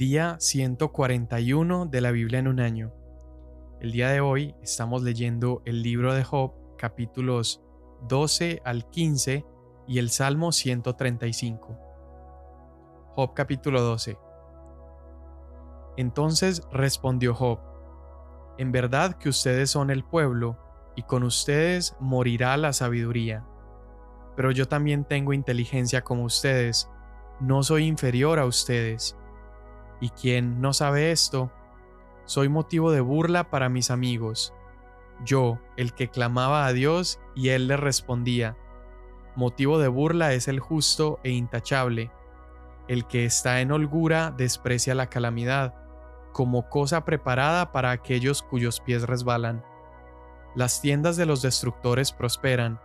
Día 141 de la Biblia en un año. El día de hoy estamos leyendo el libro de Job, capítulos 12 al 15 y el Salmo 135. Job capítulo 12. Entonces respondió Job, En verdad que ustedes son el pueblo, y con ustedes morirá la sabiduría. Pero yo también tengo inteligencia como ustedes, no soy inferior a ustedes y quien no sabe esto, soy motivo de burla para mis amigos. Yo, el que clamaba a Dios y él le respondía. Motivo de burla es el justo e intachable. El que está en holgura desprecia la calamidad, como cosa preparada para aquellos cuyos pies resbalan. Las tiendas de los destructores prosperan,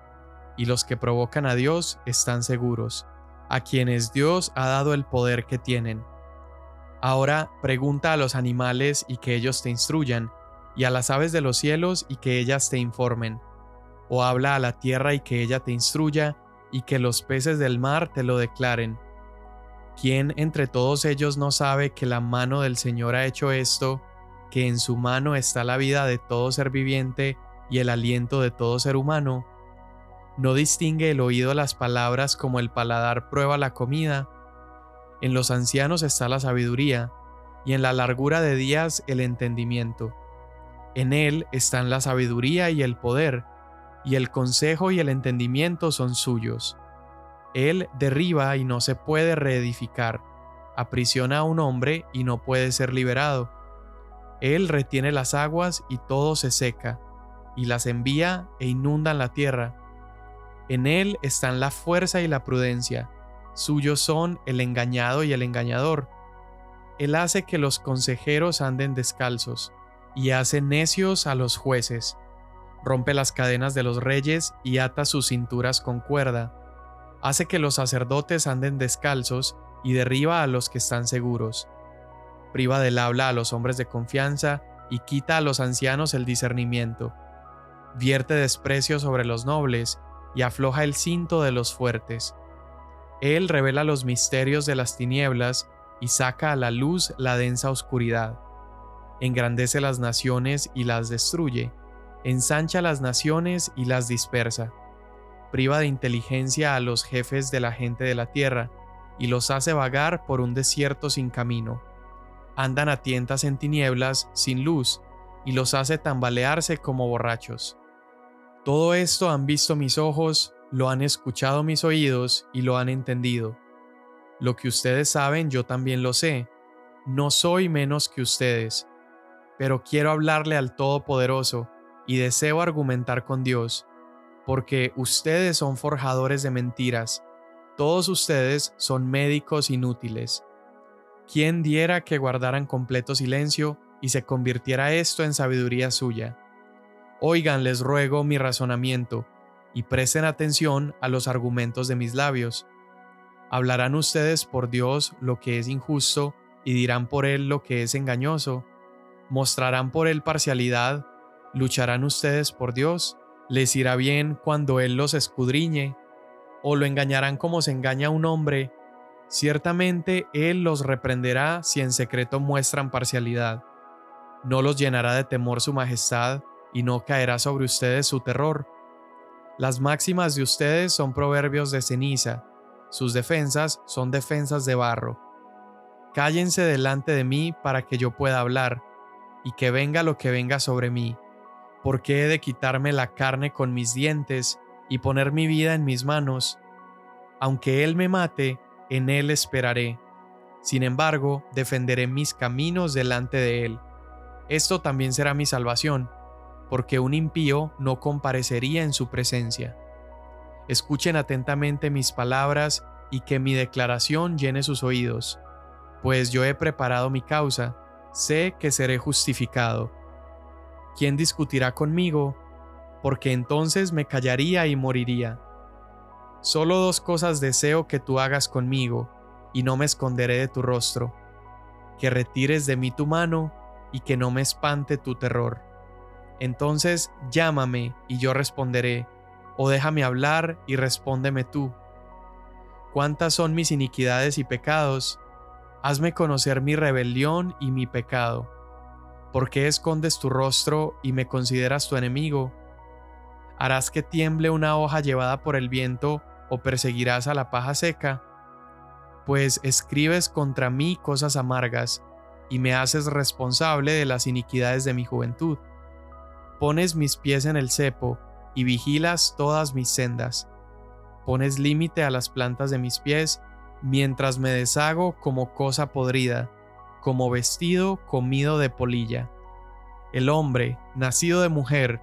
y los que provocan a Dios están seguros, a quienes Dios ha dado el poder que tienen. Ahora pregunta a los animales y que ellos te instruyan, y a las aves de los cielos y que ellas te informen. O habla a la tierra y que ella te instruya, y que los peces del mar te lo declaren. ¿Quién entre todos ellos no sabe que la mano del Señor ha hecho esto, que en su mano está la vida de todo ser viviente y el aliento de todo ser humano? ¿No distingue el oído las palabras como el paladar prueba la comida? En los ancianos está la sabiduría, y en la largura de días el entendimiento. En él están la sabiduría y el poder, y el consejo y el entendimiento son suyos. Él derriba y no se puede reedificar, aprisiona a un hombre y no puede ser liberado. Él retiene las aguas y todo se seca, y las envía e inundan la tierra. En él están la fuerza y la prudencia, Suyos son el engañado y el engañador. Él hace que los consejeros anden descalzos, y hace necios a los jueces. Rompe las cadenas de los reyes y ata sus cinturas con cuerda. Hace que los sacerdotes anden descalzos y derriba a los que están seguros. Priva del habla a los hombres de confianza y quita a los ancianos el discernimiento. Vierte desprecio sobre los nobles y afloja el cinto de los fuertes él revela los misterios de las tinieblas y saca a la luz la densa oscuridad. Engrandece las naciones y las destruye, ensancha las naciones y las dispersa. Priva de inteligencia a los jefes de la gente de la tierra y los hace vagar por un desierto sin camino. Andan a tientas en tinieblas sin luz y los hace tambalearse como borrachos. Todo esto han visto mis ojos, lo han escuchado mis oídos y lo han entendido. Lo que ustedes saben yo también lo sé. No soy menos que ustedes. Pero quiero hablarle al Todopoderoso y deseo argumentar con Dios, porque ustedes son forjadores de mentiras. Todos ustedes son médicos inútiles. ¿Quién diera que guardaran completo silencio y se convirtiera esto en sabiduría suya? Oigan, les ruego mi razonamiento y presten atención a los argumentos de mis labios. Hablarán ustedes por Dios lo que es injusto y dirán por Él lo que es engañoso. Mostrarán por Él parcialidad. Lucharán ustedes por Dios. Les irá bien cuando Él los escudriñe. O lo engañarán como se engaña un hombre. Ciertamente Él los reprenderá si en secreto muestran parcialidad. No los llenará de temor su majestad y no caerá sobre ustedes su terror las máximas de ustedes son proverbios de ceniza, sus defensas son defensas de barro. Cállense delante de mí para que yo pueda hablar, y que venga lo que venga sobre mí, porque he de quitarme la carne con mis dientes y poner mi vida en mis manos. Aunque Él me mate, en Él esperaré. Sin embargo, defenderé mis caminos delante de Él. Esto también será mi salvación porque un impío no comparecería en su presencia. Escuchen atentamente mis palabras y que mi declaración llene sus oídos, pues yo he preparado mi causa, sé que seré justificado. ¿Quién discutirá conmigo? Porque entonces me callaría y moriría. Solo dos cosas deseo que tú hagas conmigo, y no me esconderé de tu rostro, que retires de mí tu mano y que no me espante tu terror. Entonces llámame y yo responderé, o déjame hablar y respóndeme tú. ¿Cuántas son mis iniquidades y pecados? Hazme conocer mi rebelión y mi pecado. ¿Por qué escondes tu rostro y me consideras tu enemigo? ¿Harás que tiemble una hoja llevada por el viento o perseguirás a la paja seca? Pues escribes contra mí cosas amargas y me haces responsable de las iniquidades de mi juventud. Pones mis pies en el cepo y vigilas todas mis sendas. Pones límite a las plantas de mis pies mientras me deshago como cosa podrida, como vestido comido de polilla. El hombre, nacido de mujer,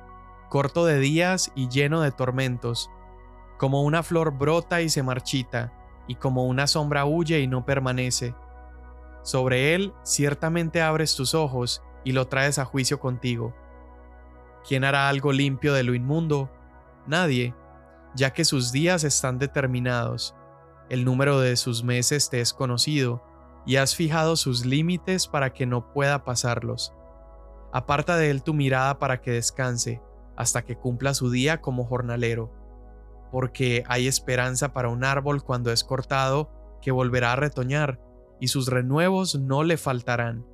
corto de días y lleno de tormentos, como una flor brota y se marchita, y como una sombra huye y no permanece. Sobre él ciertamente abres tus ojos y lo traes a juicio contigo. ¿Quién hará algo limpio de lo inmundo? Nadie, ya que sus días están determinados. El número de sus meses te es conocido, y has fijado sus límites para que no pueda pasarlos. Aparta de él tu mirada para que descanse, hasta que cumpla su día como jornalero, porque hay esperanza para un árbol cuando es cortado, que volverá a retoñar, y sus renuevos no le faltarán.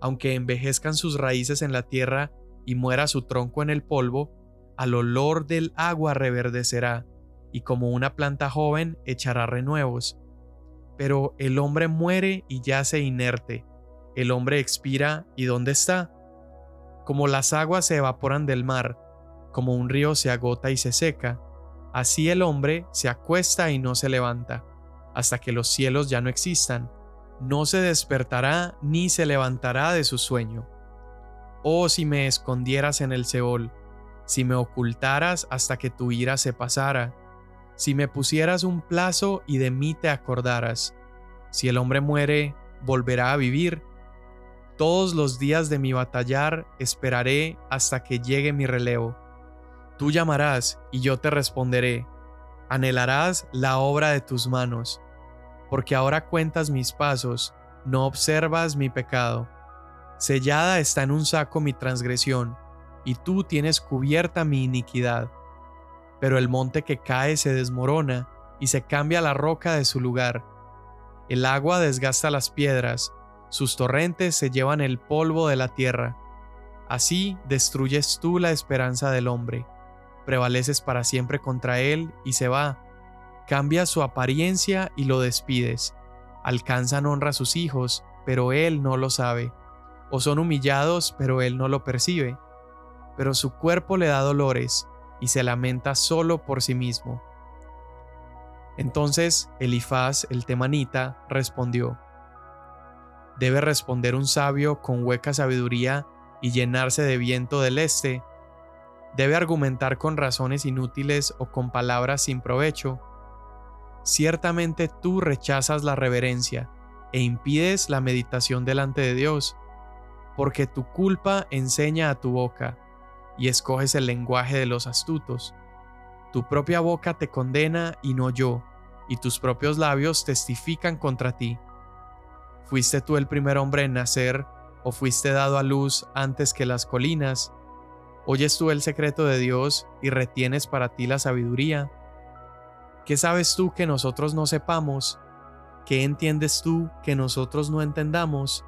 Aunque envejezcan sus raíces en la tierra y muera su tronco en el polvo, al olor del agua reverdecerá, y como una planta joven echará renuevos. Pero el hombre muere y yace inerte, el hombre expira y ¿dónde está? Como las aguas se evaporan del mar, como un río se agota y se seca, así el hombre se acuesta y no se levanta, hasta que los cielos ya no existan, no se despertará ni se levantará de su sueño. Oh si me escondieras en el Seol, si me ocultaras hasta que tu ira se pasara, si me pusieras un plazo y de mí te acordaras, si el hombre muere, volverá a vivir. Todos los días de mi batallar esperaré hasta que llegue mi relevo. Tú llamarás y yo te responderé. Anhelarás la obra de tus manos, porque ahora cuentas mis pasos, no observas mi pecado. Sellada está en un saco mi transgresión, y tú tienes cubierta mi iniquidad. Pero el monte que cae se desmorona, y se cambia la roca de su lugar. El agua desgasta las piedras, sus torrentes se llevan el polvo de la tierra. Así destruyes tú la esperanza del hombre prevaleces para siempre contra él y se va. Cambia su apariencia y lo despides. Alcanzan honra a sus hijos, pero él no lo sabe. O son humillados, pero él no lo percibe. Pero su cuerpo le da dolores y se lamenta solo por sí mismo. Entonces Elifaz el temanita respondió, Debe responder un sabio con hueca sabiduría y llenarse de viento del este debe argumentar con razones inútiles o con palabras sin provecho. Ciertamente tú rechazas la reverencia e impides la meditación delante de Dios, porque tu culpa enseña a tu boca y escoges el lenguaje de los astutos. Tu propia boca te condena y no yo, y tus propios labios testifican contra ti. ¿Fuiste tú el primer hombre en nacer o fuiste dado a luz antes que las colinas? ¿Oyes tú el secreto de Dios y retienes para ti la sabiduría? ¿Qué sabes tú que nosotros no sepamos? ¿Qué entiendes tú que nosotros no entendamos?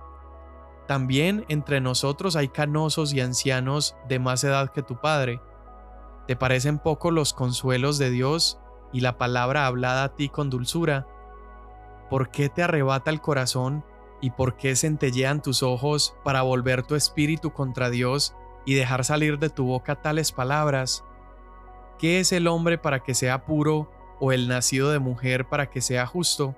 También entre nosotros hay canosos y ancianos de más edad que tu Padre. ¿Te parecen poco los consuelos de Dios y la palabra hablada a ti con dulzura? ¿Por qué te arrebata el corazón y por qué centellean tus ojos para volver tu espíritu contra Dios y dejar salir de tu boca tales palabras. ¿Qué es el hombre para que sea puro o el nacido de mujer para que sea justo?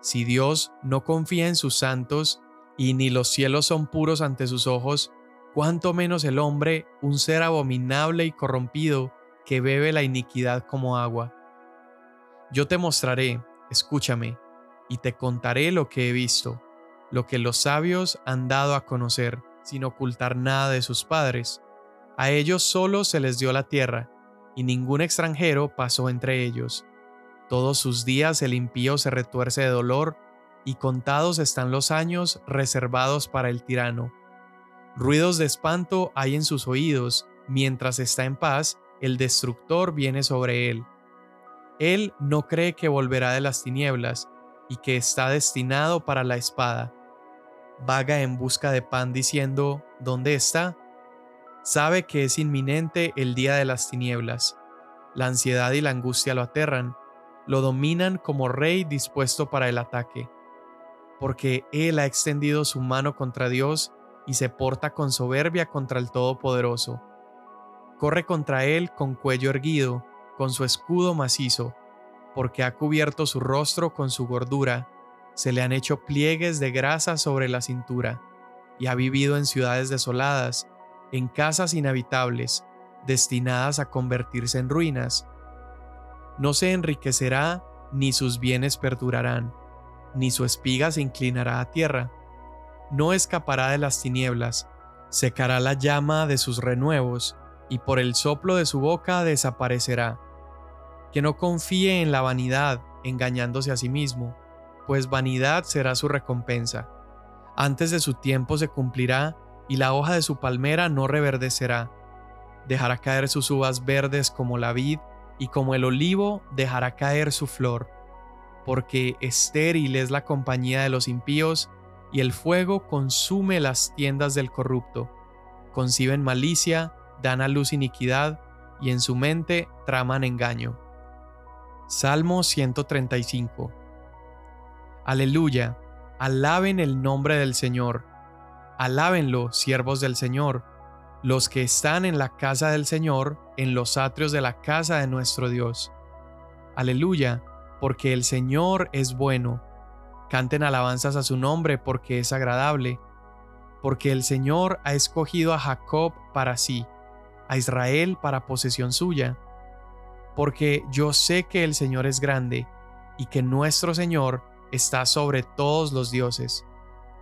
Si Dios no confía en sus santos y ni los cielos son puros ante sus ojos, cuánto menos el hombre, un ser abominable y corrompido, que bebe la iniquidad como agua. Yo te mostraré, escúchame, y te contaré lo que he visto, lo que los sabios han dado a conocer sin ocultar nada de sus padres. A ellos solo se les dio la tierra, y ningún extranjero pasó entre ellos. Todos sus días el impío se retuerce de dolor, y contados están los años reservados para el tirano. Ruidos de espanto hay en sus oídos, mientras está en paz, el destructor viene sobre él. Él no cree que volverá de las tinieblas, y que está destinado para la espada. Vaga en busca de pan diciendo, ¿dónde está? Sabe que es inminente el día de las tinieblas. La ansiedad y la angustia lo aterran, lo dominan como rey dispuesto para el ataque, porque él ha extendido su mano contra Dios y se porta con soberbia contra el Todopoderoso. Corre contra él con cuello erguido, con su escudo macizo, porque ha cubierto su rostro con su gordura, se le han hecho pliegues de grasa sobre la cintura, y ha vivido en ciudades desoladas, en casas inhabitables, destinadas a convertirse en ruinas. No se enriquecerá, ni sus bienes perdurarán, ni su espiga se inclinará a tierra. No escapará de las tinieblas, secará la llama de sus renuevos, y por el soplo de su boca desaparecerá que no confíe en la vanidad, engañándose a sí mismo, pues vanidad será su recompensa. Antes de su tiempo se cumplirá, y la hoja de su palmera no reverdecerá. Dejará caer sus uvas verdes como la vid, y como el olivo dejará caer su flor, porque estéril es la compañía de los impíos, y el fuego consume las tiendas del corrupto. Conciben malicia, dan a luz iniquidad, y en su mente traman engaño. Salmo 135 Aleluya, alaben el nombre del Señor, alábenlo, siervos del Señor, los que están en la casa del Señor, en los atrios de la casa de nuestro Dios. Aleluya, porque el Señor es bueno. Canten alabanzas a su nombre porque es agradable, porque el Señor ha escogido a Jacob para sí, a Israel para posesión suya porque yo sé que el Señor es grande y que nuestro Señor está sobre todos los dioses.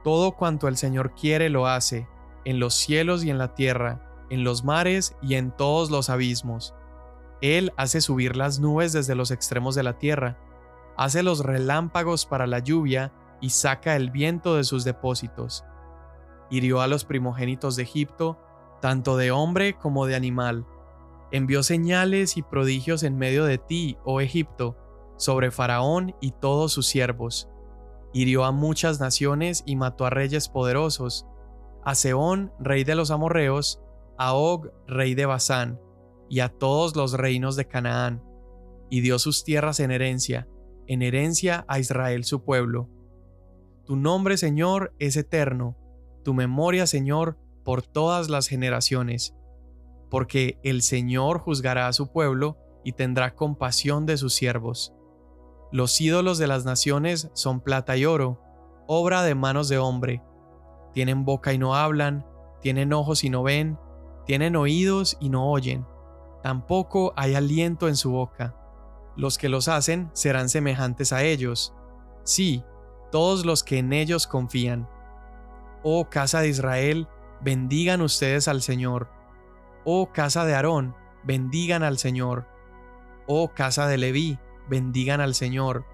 Todo cuanto el Señor quiere lo hace, en los cielos y en la tierra, en los mares y en todos los abismos. Él hace subir las nubes desde los extremos de la tierra, hace los relámpagos para la lluvia y saca el viento de sus depósitos. Hirió a los primogénitos de Egipto, tanto de hombre como de animal, envió señales y prodigios en medio de ti, oh Egipto, sobre Faraón y todos sus siervos. Hirió a muchas naciones y mató a reyes poderosos, a Seón, rey de los amorreos, a Og, rey de Basán, y a todos los reinos de Canaán, y dio sus tierras en herencia, en herencia a Israel su pueblo. Tu nombre, Señor, es eterno, tu memoria, Señor, por todas las generaciones porque el Señor juzgará a su pueblo y tendrá compasión de sus siervos. Los ídolos de las naciones son plata y oro, obra de manos de hombre. Tienen boca y no hablan, tienen ojos y no ven, tienen oídos y no oyen. Tampoco hay aliento en su boca. Los que los hacen serán semejantes a ellos. Sí, todos los que en ellos confían. Oh casa de Israel, bendigan ustedes al Señor Oh casa de Aarón, bendigan al Señor. Oh casa de Leví, bendigan al Señor.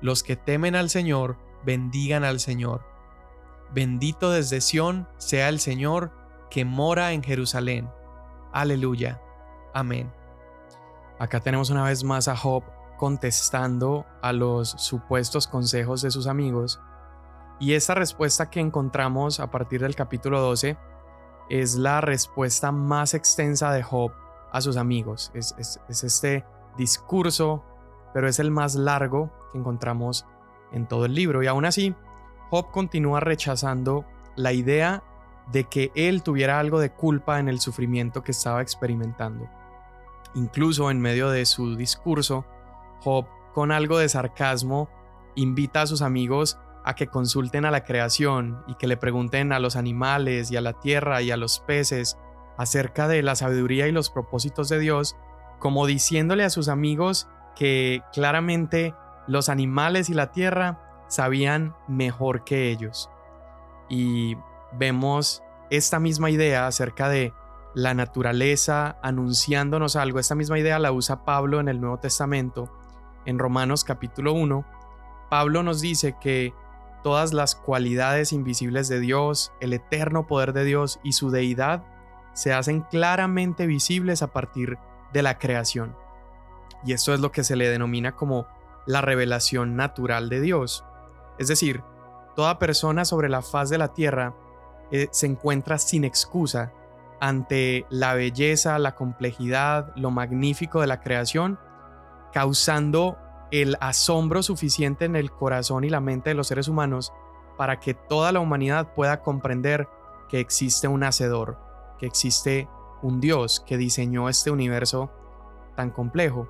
Los que temen al Señor, bendigan al Señor. Bendito desde Sión sea el Señor que mora en Jerusalén. Aleluya. Amén. Acá tenemos una vez más a Job contestando a los supuestos consejos de sus amigos. Y esta respuesta que encontramos a partir del capítulo 12 es la respuesta más extensa de Job a sus amigos. Es, este discurso, pero es el más largo que encontramos en todo el libro. Y aún así, Job continúa rechazando la idea de que él tuviera algo de culpa en el sufrimiento que estaba experimentando. Incluso en medio de su discurso, Job, con algo de sarcasmo, invita a sus amigos a que consulten a la creación y que le pregunten a los animales y a la tierra y a los peces acerca de la sabiduría y los propósitos de Dios, como diciéndole a sus amigos que claramente los animales y la tierra sabían mejor que ellos. Y vemos esta misma idea acerca de la naturaleza anunciándonos algo. Esta misma idea la usa Pablo en el Nuevo Testamento, en Romanos capítulo 1. Pablo nos dice que todas las cualidades invisibles de Dios, el eterno poder de Dios y su deidad se hacen claramente visibles a partir de la creación. Y esto es lo que se le denomina como la revelación natural de Dios. Es decir, toda persona sobre la faz de la tierra eh, se encuentra sin excusa ante la belleza, la complejidad, lo magnífico de la creación, causando el asombro suficiente en el corazón y la mente de los seres humanos para que toda la humanidad pueda comprender que existe un hacedor, que existe un Dios que diseñó este universo tan complejo.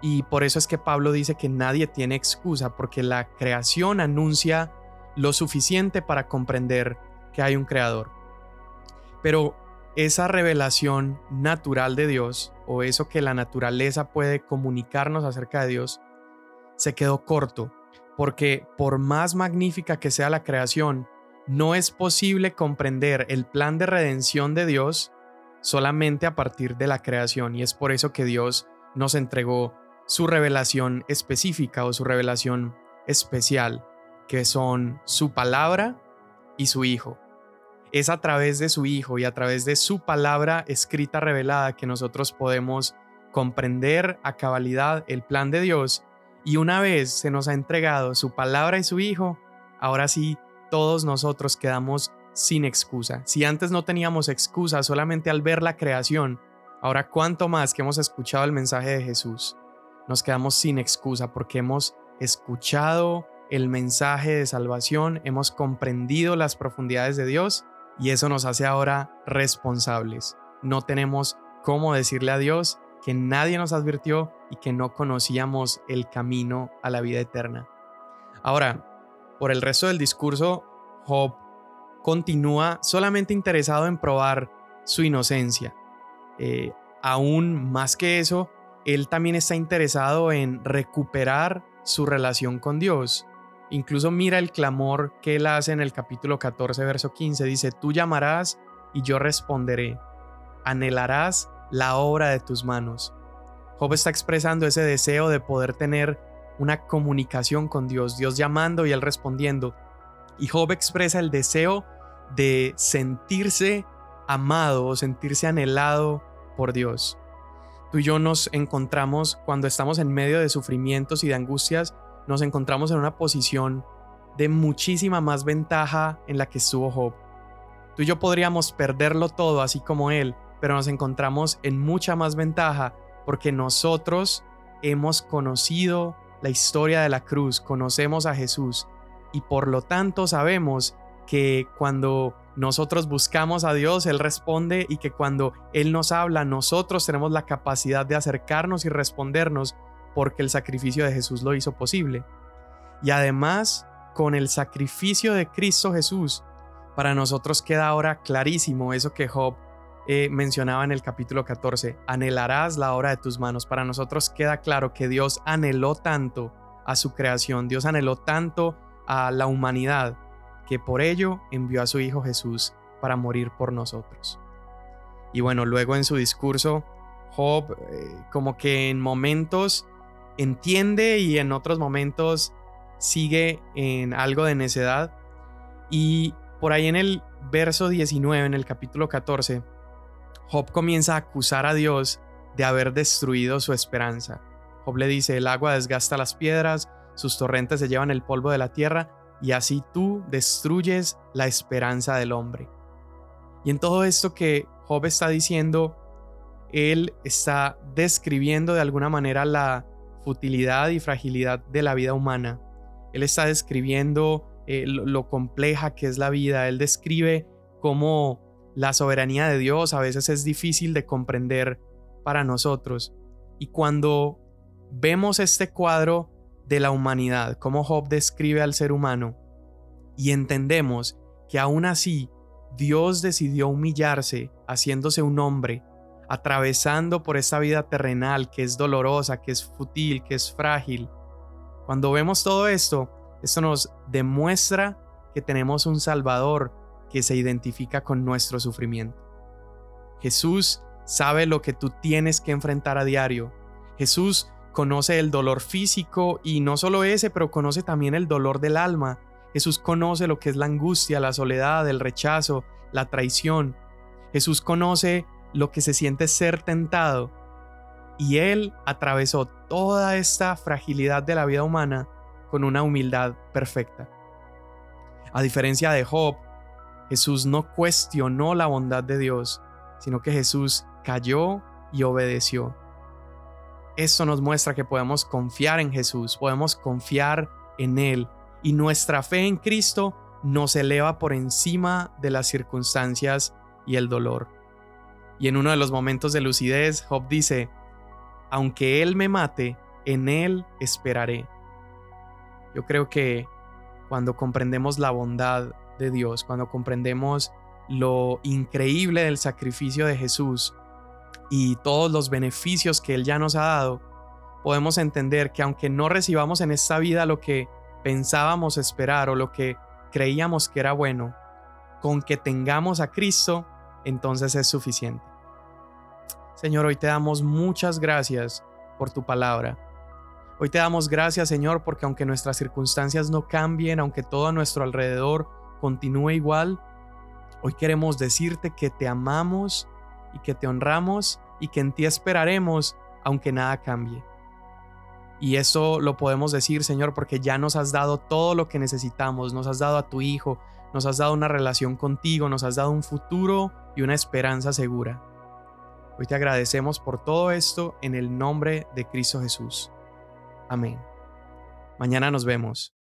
Y por eso es que Pablo dice que nadie tiene excusa, porque la creación anuncia lo suficiente para comprender que hay un creador. Pero esa revelación natural de Dios, o eso que la naturaleza puede comunicarnos acerca de Dios, se quedó corto, porque por más magnífica que sea la creación, no es posible comprender el plan de redención de Dios solamente a partir de la creación, y es por eso que Dios nos entregó su revelación específica o su revelación especial, que son su palabra y su Hijo. Es a través de su Hijo y a través de su palabra escrita revelada que nosotros podemos comprender a cabalidad el plan de Dios y una vez se nos ha entregado su palabra y su Hijo, ahora sí todos nosotros quedamos sin excusa. Si antes no teníamos excusa solamente al ver la creación, ahora cuánto más que hemos escuchado el mensaje de Jesús nos quedamos sin excusa porque hemos escuchado el mensaje de salvación, hemos comprendido las profundidades de Dios y eso nos hace ahora responsables. No tenemos cómo decirle a Dios que nadie nos advirtió y que no conocíamos el camino a la vida eterna. Ahora, por el resto del discurso, Job continúa solamente interesado en probar su inocencia. Eh, aún más que eso, él también está interesado en recuperar su relación con Dios. Incluso mira el clamor que él hace en el capítulo 14, verso 15. Dice, tú llamarás y yo responderé. Anhelarás la obra de tus manos. Job está expresando ese deseo de poder tener una comunicación con Dios, Dios llamando y él respondiendo. Y Job expresa el deseo de sentirse amado o sentirse anhelado por Dios tú y yo nos encontramos cuando estamos en medio de sufrimientos y de angustias, nos encontramos en una posición de muchísima más ventaja en la que estuvo Job. Tú y yo podríamos perderlo todo así como él, pero nos encontramos en mucha más ventaja porque nosotros hemos conocido la historia de la cruz, conocemos a Jesús y por lo tanto sabemos que cuando nosotros buscamos a Dios, Él responde y que cuando Él nos habla, nosotros tenemos la capacidad de acercarnos y respondernos porque el sacrificio de Jesús lo hizo posible. Y además, con el sacrificio de Cristo Jesús, para nosotros queda ahora clarísimo eso que Job eh, mencionaba en el capítulo 14, anhelarás la obra de tus manos. Para nosotros queda claro que Dios anheló tanto a su creación, Dios anheló tanto a la humanidad, que por ello envió a su Hijo Jesús para morir por nosotros. Y bueno, luego en su discurso, Job eh, como que en momentos entiende y en otros momentos sigue en algo de necedad. Y por ahí en el verso 19, en el capítulo 14, Job comienza a acusar a Dios de haber destruido su esperanza. Job le dice, el agua desgasta las piedras, sus torrentes se llevan el polvo de la tierra, y así tú destruyes la esperanza del hombre. Y en todo esto que Job está diciendo, él está describiendo de alguna manera la futilidad y fragilidad de la vida humana. Él está describiendo eh, lo, compleja que es la vida. Él describe cómo la soberanía de Dios a veces es difícil de comprender para nosotros. Y cuando vemos este cuadro de la humanidad, como Job describe al ser humano, y entendemos que aún así Dios decidió humillarse haciéndose un hombre, atravesando por esta vida terrenal que es dolorosa, que es fútil, que es frágil. Cuando vemos todo esto, esto nos demuestra que tenemos un Salvador que se identifica con nuestro sufrimiento. Jesús sabe lo que tú tienes que enfrentar a diario. Jesús conoce el dolor físico y no solo ese, pero conoce también el dolor del alma. Jesús conoce lo que es la angustia, la soledad, el rechazo, la traición. Jesús conoce lo que se siente ser tentado. Y Él atravesó toda esta fragilidad de la vida humana con una humildad perfecta. A diferencia de Job, Jesús no cuestionó la bondad de Dios, sino que Jesús cayó y obedeció. Esto nos muestra que podemos confiar en Jesús, podemos confiar en Él y nuestra fe en Cristo nos eleva por encima de las circunstancias y el dolor. Y en uno de los momentos de lucidez, Job dice, aunque Él me mate, en Él esperaré. Yo creo que cuando comprendemos la bondad de Dios, cuando comprendemos lo increíble del sacrificio de Jesús y todos los beneficios que Él ya nos ha dado, podemos entender que aunque no recibamos en esta vida lo que pensábamos esperar o lo que creíamos que era bueno, con que tengamos a Cristo, entonces es suficiente. Señor, hoy te damos muchas gracias por tu palabra. Hoy te damos gracias, Señor, porque aunque nuestras circunstancias no cambien, aunque todo a nuestro alrededor continúe igual, hoy queremos decirte que te amamos y que te honramos y que en ti esperaremos aunque nada cambie. Y eso lo podemos decir, Señor, porque ya nos has dado todo lo que necesitamos, nos has dado a tu Hijo, nos has dado una relación contigo, nos has dado un futuro y una esperanza segura. Hoy te agradecemos por todo esto en el nombre de Cristo Jesús. Amén. Mañana nos vemos.